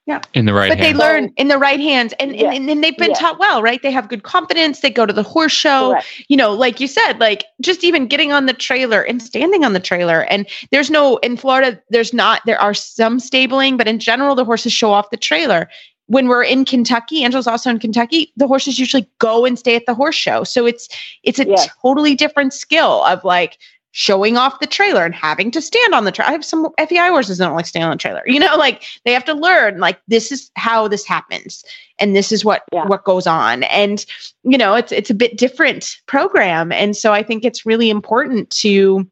Yeah. In the right hands. but they learn in the right hands and, Yes. and, and they've been Yes. taught well right they have good confidence they go to the horse show Correct. you know like you said like just even getting on the trailer and standing on the trailer and there's no in florida there's not there are some stabling but in general the horses show off the trailer when we're in kentucky angela's also in kentucky the horses usually go and stay at the horse show so it's it's a Yes. totally different skill of like showing off the trailer and having to stand on the trailer. I have some FEI horses that don't like stand on the trailer. You know, like they have to learn like this is how this happens and this is what Yeah. what goes on. And you know, it's it's a bit different program. And so I think it's really important to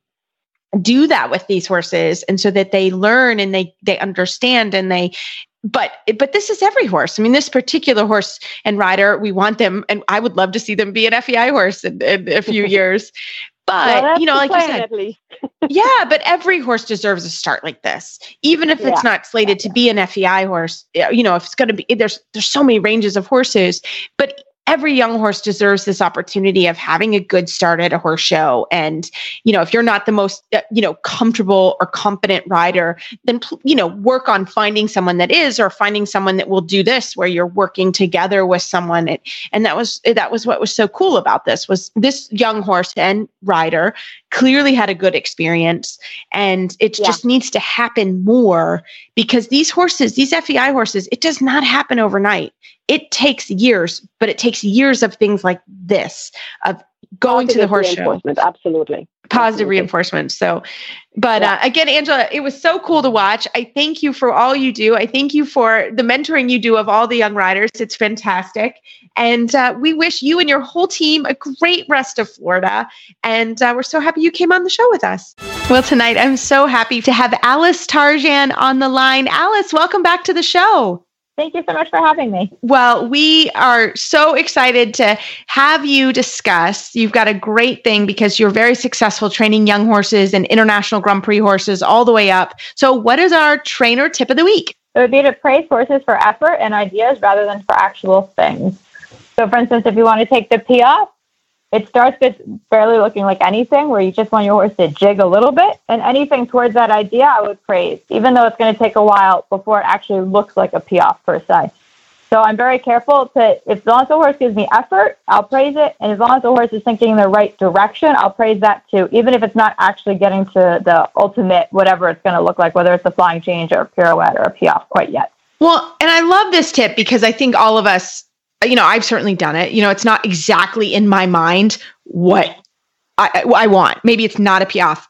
do that with these horses and so that they learn and they they understand and they but but this is every horse. I mean, this particular horse and rider, we want them, and I would love to see them be an FEI horse in, in a few years. But Well, you know, like you said, yeah, but every horse deserves a start like this, even if it's not slated to be an FEI horse. You know, if it's going to be, there's there's so many ranges of horses, but every young horse deserves this opportunity of having a good start at a horse show. And you know, if you're not the most uh, you know comfortable or competent rider, then you know work on finding someone that is, or finding someone that will do this, where you're working together with someone. And, and that was that was what was so cool about this was this young horse and rider clearly had a good experience and it Yeah. just needs to happen more because these horses these fei horses it does not happen overnight it takes years but it takes years of things like this of going to the horse show Absolutely. positive Absolutely. reinforcement. So, but Yeah. uh, again, Angela, it was so cool to watch. I thank you for all you do. I thank you for the mentoring you do of all the young riders. It's fantastic. And uh, we wish you and your whole team a great rest of Florida. And uh, we're so happy you came on the show with us. Well, tonight I'm so happy to have Alice Tarjan on the line. Alice, welcome back to the show. Thank you so much for having me. Well, we are so excited to have you discuss. You've got a great thing because you're very successful training young horses and international Grand Prix horses all the way up. So, what is our trainer tip of the week? It would be to praise horses for effort and ideas rather than for actual things. So, for instance, if you want to take the piaffe, it starts with barely looking like anything where you just want your horse to jig a little bit. And anything towards that idea, I would praise, even though it's going to take a while before it actually looks like a piaffe per se. So I'm very careful to, if as long as the horse gives me effort, I'll praise it. And as long as the horse is thinking in the right direction, I'll praise that too, even if it's not actually getting to the ultimate, whatever it's going to look like, whether it's a flying change or a pirouette or a piaffe quite yet. Well, and I love this tip because I think all of us, you know, I've certainly done it. You know, it's not exactly in my mind what I, I want. Maybe it's not a piaffe.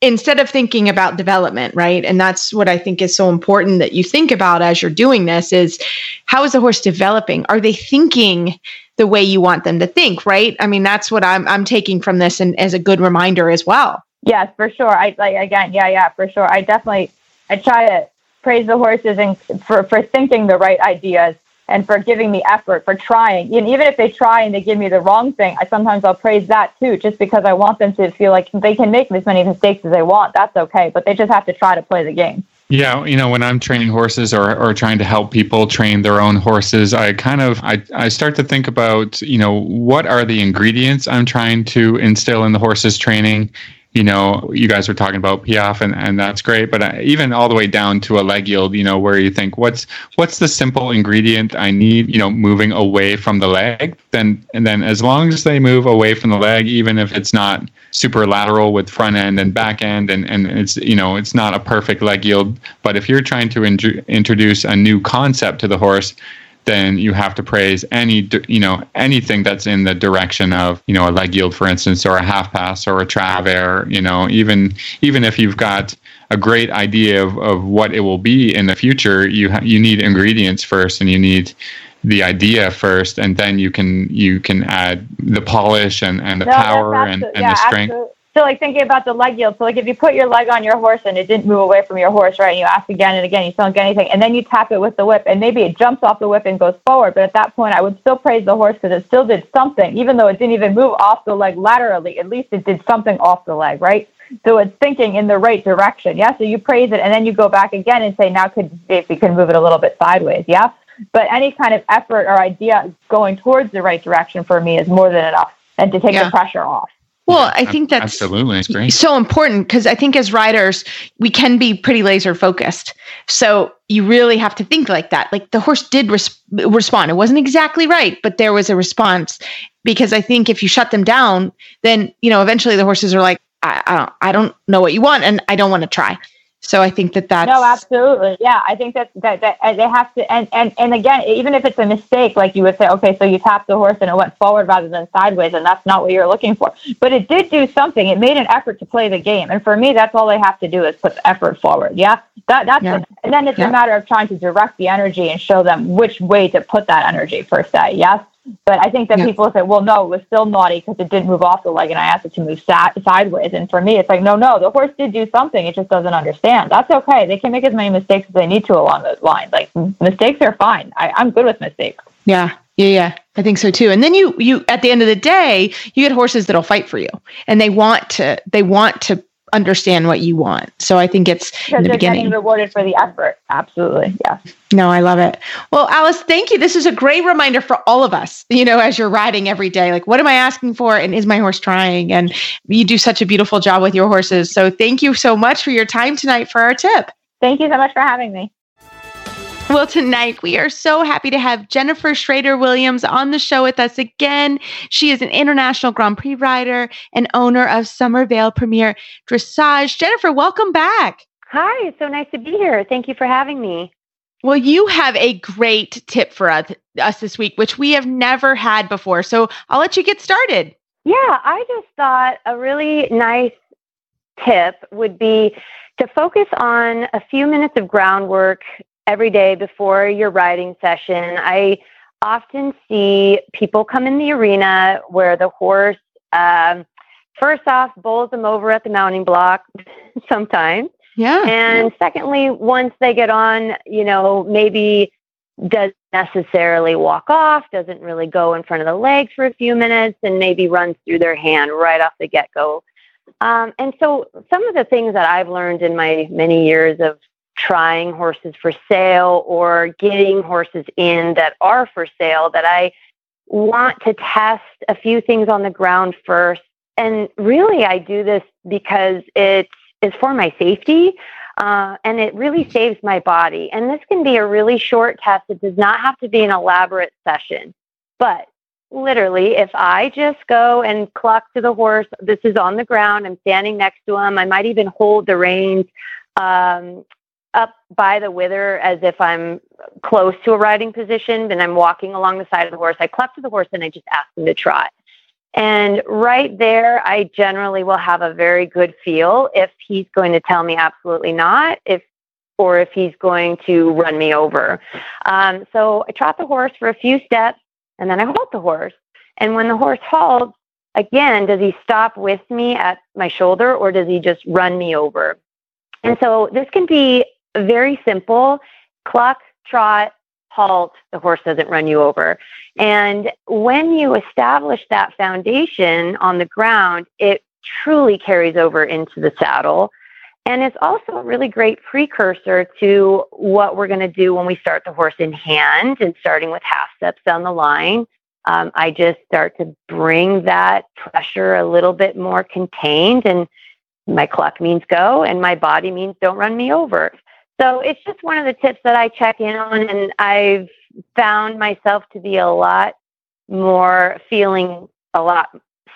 Instead of thinking about development, right? And that's what I think is so important that you think about as you're doing this is how is the horse developing? Are they thinking the way you want them to think, right? I mean, that's what I'm I'm taking from this and as a good reminder as well. Yes, for sure. I like again, yeah, yeah, for sure. I definitely I try to praise the horses and for for thinking the right ideas and for giving me effort for trying. And even if they try and they give me the wrong thing, I sometimes I'll praise that too, just because I want them to feel like they can make as many mistakes as they want. That's okay, but they just have to try to play the game. Yeah, you know, when I'm training horses or, or trying to help people train their own horses, I kind of I, I start to think about, you know, what are the ingredients I'm trying to instill in the horse's training you know, you guys were talking about Piaffe, and, and that's great. But uh, even all the way down to a leg yield, you know, where you think, what's what's the simple ingredient I need? You know, moving away from the leg. Then and then as long as they move away from the leg, even if it's not super lateral with front end and back end, and and it's you know it's not a perfect leg yield. But if you're trying to in- introduce a new concept to the horse, then you have to praise any you know anything that's in the direction of you know a leg yield for instance or a half pass or a travers you know even even if you've got a great idea of, of what it will be in the future you ha- you need ingredients first and you need the idea first and then you can you can add the polish and, and the no, power and, and yeah, the strength absolutely. So like thinking about the leg yield. So like if you put your leg on your horse and it didn't move away from your horse, right? And you ask again and again, you still don't get anything, and then you tap it with the whip, and maybe it jumps off the whip and goes forward. But at that point, I would still praise the horse because it still did something, even though it didn't even move off the leg laterally. At least it did something off the leg, right? So it's thinking in the right direction. Yeah. So you praise it, and then you go back again and say, now could if you can move it a little bit sideways. Yeah. But any kind of effort or idea going towards the right direction for me is more than enough, and to take yeah. the pressure off. Well, I think that's absolutely it's great. so important because I think as riders, we can be pretty laser focused. So you really have to think like that. Like the horse did res- respond. It wasn't exactly right, but there was a response because I think if you shut them down, then, you know, eventually the horses are like, I, I, don't, I don't know what you want and I don't want to try. So I think that that's no, absolutely, yeah. I think that that, that they have to, and and and again, even if it's a mistake, like you would say, okay, so you tapped the horse and it went forward rather than sideways, and that's not what you're looking for. But it did do something. It made an effort to play the game, and for me, that's all they have to do is put effort forward. Yeah, that that's yeah. and then it's yeah. a matter of trying to direct the energy and show them which way to put that energy per se. Yes. But I think that yeah. people say, well, no, it was still naughty because it didn't move off the leg and I asked it to move sa- sideways. And for me, it's like, no, no, the horse did do something. It just doesn't understand. That's okay. They can make as many mistakes as they need to along those lines. Like mistakes are fine. I, I'm good with mistakes. Yeah. Yeah, yeah, I think so too. And then you, you, at the end of the day, you get horses that'll fight for you, and they want to, they want to understand what you want. So I think it's because in the beginning. getting rewarded for the effort. Absolutely. Yeah. No, I love it. Well, Alice, thank you. This is a great reminder for all of us, you know, as you're riding every day. Like, what am I asking for? And is my horse trying? And you do such a beautiful job with your horses. So thank you so much for your time tonight for our tip. Thank you so much for having me. Well, tonight we are so happy to have Jennifer Schrader Williams on the show with us again. She is an international Grand Prix rider and owner of Summervale Premier Dressage. Jennifer, welcome back. Hi, it's so nice to be here. Thank you for having me. Well, you have a great tip for us, us this week, which we have never had before. So I'll let you get started. Yeah, I just thought a really nice tip would be to focus on a few minutes of groundwork every day before your riding session. I often see people come in the arena where the horse, um, first off, bowls them over at the mounting block sometimes. Yeah. And secondly, once they get on, you know, maybe doesn't necessarily walk off, doesn't really go in front of the legs for a few minutes, and maybe runs through their hand right off the get go. Um, and so, some of the things that I've learned in my many years of trying horses for sale or getting horses in that are for sale that I want to test a few things on the ground first. And really, I do this because it is for my safety uh, and it really saves my body. And this can be a really short test. It does not have to be an elaborate session. But literally, if I just go and cluck to the horse, this is on the ground, I'm standing next to him, I might even hold the reins um, up by the wither as if I'm close to a riding position and I'm walking along the side of the horse. I cluck to the horse and I just ask him to trot. And right there, I generally will have a very good feel if he's going to tell me absolutely not, if or if he's going to run me over. Um, so I trot the horse for a few steps and then I halt the horse. And when the horse halts, again, does he stop with me at my shoulder or does he just run me over? And so this can be very simple cluck, trot, halt, the horse doesn't run you over. And when you establish that foundation on the ground, it truly carries over into the saddle. And it's also a really great precursor to what we're going to do when we start the horse in hand and starting with half steps down the line. Um, I just start to bring that pressure a little bit more contained and my clock means go, and my body means don't run me over. So it's just one of the tips that I check in on, and I've found myself to be a lot more feeling a lot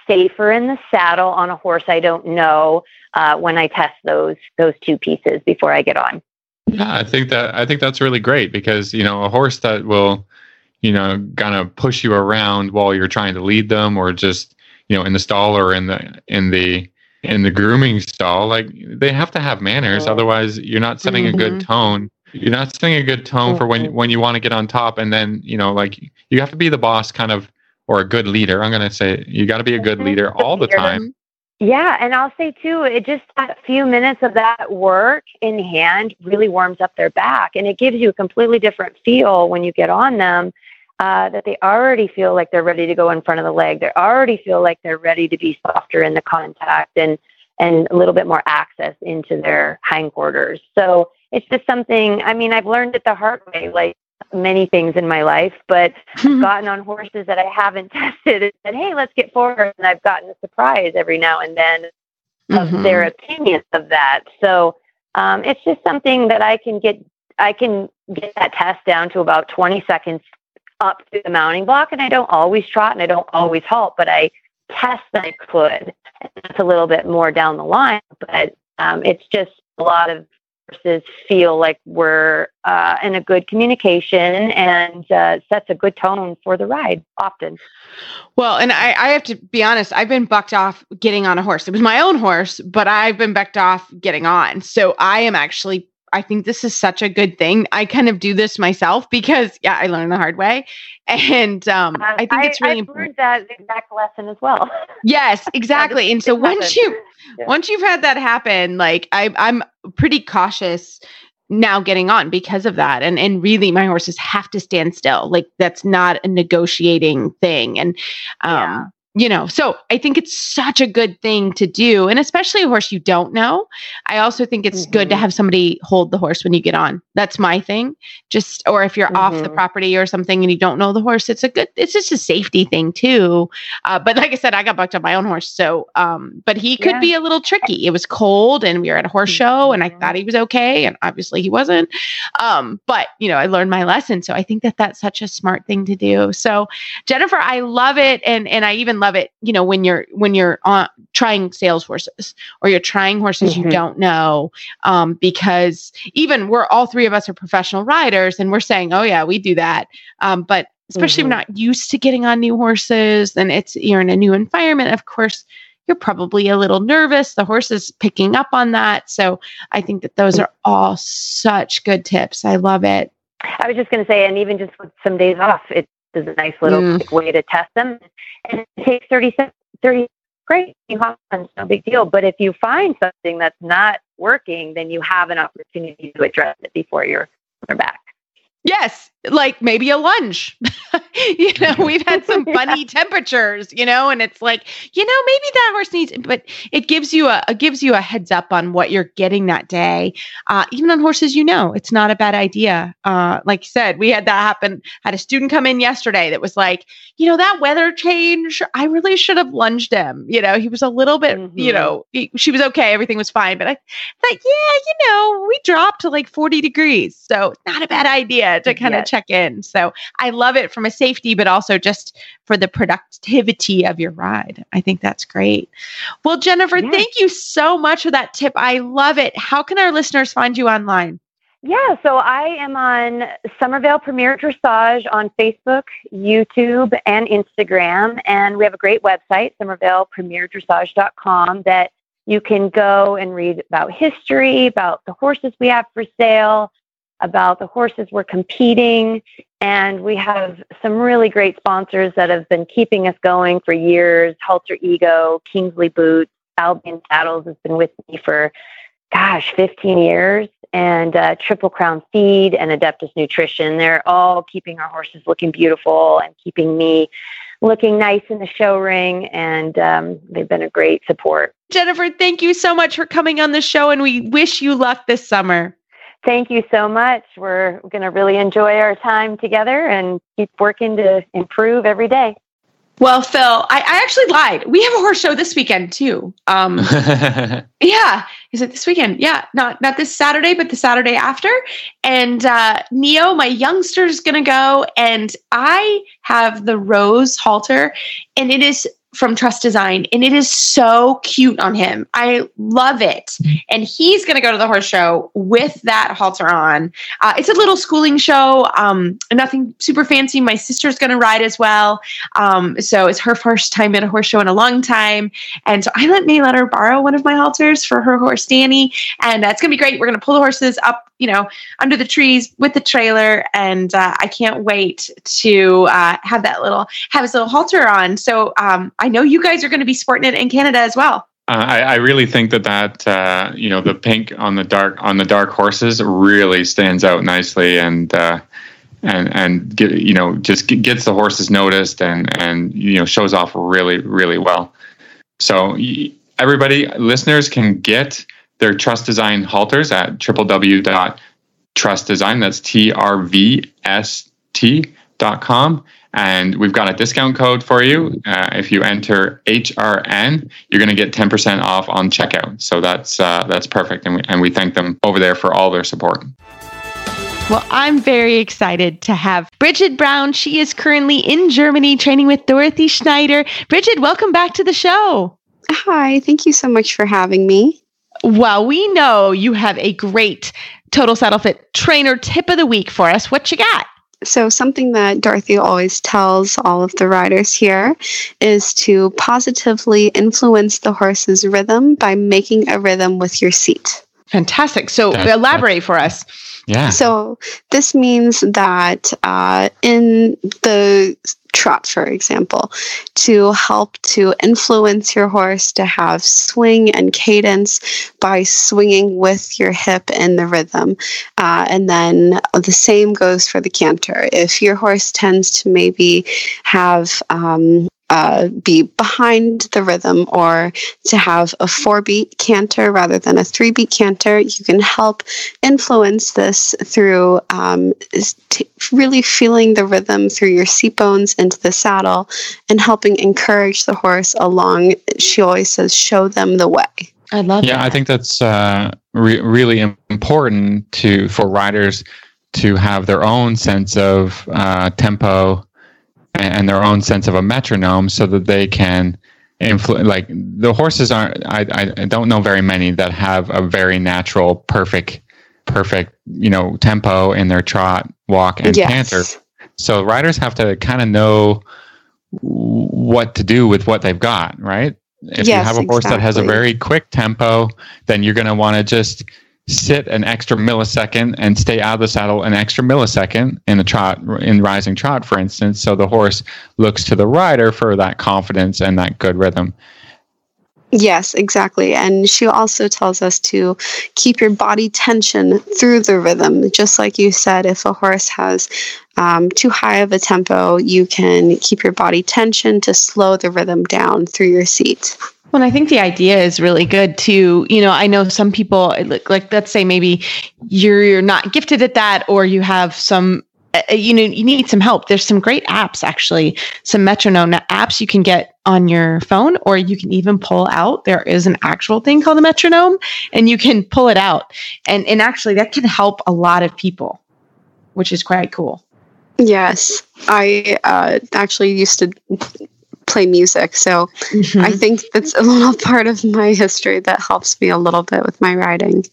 safer in the saddle on a horse I don't know uh, when I test those those two pieces before I get on. Yeah, I think that I think that's really great because you know a horse that will, you know, kind of push you around while you're trying to lead them, or just you know in the stall or in the in the in the grooming stall, like they have to have manners. Oh. Otherwise, you're not setting mm-hmm. a good mm-hmm. tone. You're not setting a good tone for when when you want to get on top, and then you know, like you have to be the boss, kind of, or a good leader. I'm going to say you got to be a good mm-hmm. leader all the time. Yeah, and I'll say too, it just a few minutes of that work in hand really warms up their back, and it gives you a completely different feel when you get on them. Uh, that they already feel like they're ready to go in front of the leg. They already feel like they're ready to be softer in the contact and and a little bit more access into their hindquarters. So it's just something. I mean, I've learned it the hard way. Like many things in my life, but I've gotten on horses that I haven't tested and said, "Hey, let's get forward." And I've gotten a surprise every now and then of mm-hmm. their opinion of that. So um, it's just something that I can get. I can get that test down to about 20 seconds up to the mounting block, and I don't always trot and I don't always halt, but I test that I could. That's a little bit more down the line, but um, it's just a lot of horses feel like we're uh, in a good communication and uh, sets a good tone for the ride often. Well, and I, I, have to be honest, I've been bucked off getting on a horse. It was my own horse, but I've been bucked off getting on. So I am actually I think this is such a good thing. I kind of do this myself because yeah, I learned the hard way, and um, uh, I think it's really I important. that exact lesson as well. Yes, exactly. and so once you yeah. once you've had that happen, like I, I'm pretty cautious now getting on because of that and and really my horses have to stand still like that's not a negotiating thing and um yeah you know, so I think it's such a good thing to do. And especially a horse you don't know. I also think it's mm-hmm. good to mm-hmm. have somebody hold the horse when you get on. That's my thing. Just, or if you're mm-hmm. off the mm-hmm. property or something and you don't know the horse, it's a good, it's just a safety thing too. Uh, but like I said, I got bucked on my own horse. So, um, but he could yeah. be a little tricky. It was cold and we were at a horse show and I thought he was okay. And obviously he wasn't. Um, but, you know, I learned my lesson. So I think that that's such a smart thing to do. So, Jennifer, I love it. And, and I even love love it, you know, when you're when you're on trying sales horses or you're trying horses mm-hmm. you don't know, um, because even we're all three of us are professional riders, and we're saying, oh yeah, we do that, um, but especially mm-hmm. we're not used to getting on new horses, and it's you're in a new environment, of course you're probably a little nervous. The horse is picking up on that. So I think that those are all such good tips. I love it. I was just going to say, and even just with some days off, it is a nice little mm. way to test them. And it takes 30 seconds, 30, great, you have fun, no big deal. But if you find something that's not working, then you have an opportunity to address it before you're back. Yes, like maybe a lunge. you know, we've had some funny yeah. temperatures, you know, and it's like, you know, maybe that horse needs, but it gives you a, gives you a heads up on what you're getting that day. Uh, even on horses, you know, it's not a bad idea. Uh, like you said, we had that happen. Had a student come in yesterday that was like, you know, that weather change, I really should have lunged him. You know, he was a little bit, mm-hmm. you know, he, she was okay, everything was fine, but I thought, yeah, you know, we dropped to like 40 degrees, so not a bad idea to kind of yes. check in. So I love it from a safety, but also just for the productivity of your ride. I think that's great. Well, Jennifer, yeah. thank you so much for that tip. I love it. How can our listeners find you online? Yeah, so I am on Somerville Premier Dressage on Facebook, YouTube, and Instagram. And we have a great website, somervillepremierdressage.com, that you can go and read about history, about the horses we have for sale, about the horses we're competing. And we have some really great sponsors that have been keeping us going for years Halter Ego, Kingsley Boots, Albion Saddles has been with me for, gosh, 15 years. And uh, Triple Crown Feed and Adeptus Nutrition. They're all keeping our horses looking beautiful and keeping me looking nice in the show ring. And um, they've been a great support. Jennifer, thank you so much for coming on the show. And we wish you luck this summer. Thank you so much. We're going to really enjoy our time together and keep working to improve every day. Well, Phil, I, I actually lied. We have a horse show this weekend too. Um, yeah, is it this weekend? Yeah, not not this Saturday, but the Saturday after. And uh, Neo, my youngster, is gonna go, and I have the rose halter, and it is from TRVST Design, and it is so cute on him. I love it. And he's going to go to the horse show with that halter on. Uh, it's a little schooling show, um, nothing super fancy. My sister's going to ride as well. Um, so it's her first time at a horse show in a long time. And so I let may let her borrow one of my halters for her horse, Danny. And uh, it's going to be great. We're going to pull the horses up you know, under the trees with the trailer. And uh, I can't wait to uh, have that little, have his little halter on. So um, I know you guys are going to be sporting it in Canada as well. Uh, I, I, really think that that uh, you know the pink on the dark on the dark horses really stands out nicely and uh, and and get, you know just gets the horses noticed and and you know shows off really really well. So everybody listeners can get their TRVST Design halters at www.trustdesign. That's T R V S T dot com. And we've got a discount code for you. Uh, if you enter HRN, you're going to get 10% off on checkout. So that's uh, that's perfect. And we, and we thank them over there for all their support. Well, I'm very excited to have Bridgid Browne. She is currently in Germany training with Dorothee Schneider. Bridgid, welcome back to the show. Hi, thank you so much for having me. Well, we know you have a great Total Saddle Fit trainer tip of the week for us. What you got? So, something that Dorothee always tells all of the riders here is to positively influence the horse's rhythm by making a rhythm with your seat. Fantastic. So, that's, elaborate that's, for us. Yeah. So, this means that uh, in the trot, for example, to help to influence your horse to have swing and cadence by swinging with your hip in the rhythm. Uh, and then the same goes for the canter. If your horse tends to maybe have um, uh, be behind the rhythm or to have a four beat canter rather than a three beat canter. You can help influence this through um, t- really feeling the rhythm through your seat bones into the saddle and helping encourage the horse along. She always says, show them the way. I love yeah, that. I think that's uh, re- really important to for riders to have their own sense of uh, tempo and their own sense of a metronome so that they can influence like the horses aren't I, I don't know very many that have a very natural perfect perfect you know tempo in their trot walk and yes. canter so riders have to kind of know what to do with what they've got right if yes, you have a horse exactly. that has a very quick tempo then you're going to want to just sit an extra millisecond and stay out of the saddle an extra millisecond in the trot in rising trot for instance so the horse looks to the rider for that confidence and that good rhythm Yes, exactly. And she also tells us to keep your body tension through the rhythm. Just like you said, if a horse has um, too high of a tempo, you can keep your body tension to slow the rhythm down through your seat. Well, I think the idea is really good too. You know, I know some people like, like let's say maybe you're, you're not gifted at that, or you have some, uh, uh, you know, you need some help. There's some great apps actually, some metronome apps you can get on your phone, or you can even pull out. There is an actual thing called a metronome, and you can pull it out, and and actually that can help a lot of people, which is quite cool. Yes, I uh, actually used to play music. So mm-hmm. I think that's a little part of my history that helps me a little bit with my riding.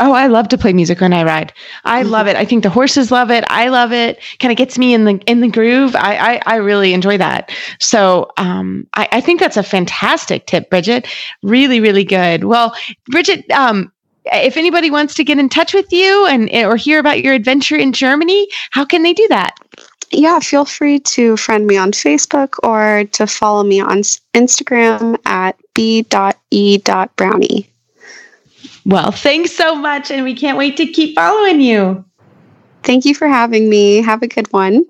Oh, I love to play music when I ride. I mm-hmm. love it. I think the horses love it. I love it. Kind of gets me in the in the groove. I I, I really enjoy that. So um, I, I think that's a fantastic tip, Bridgid. Really, really good. Well, Bridgid, um, if anybody wants to get in touch with you and or hear about your adventure in Germany, how can they do that? Yeah, feel free to friend me on Facebook or to follow me on Instagram at b.e.brownie. Well, thanks so much, and we can't wait to keep following you. Thank you for having me. Have a good one.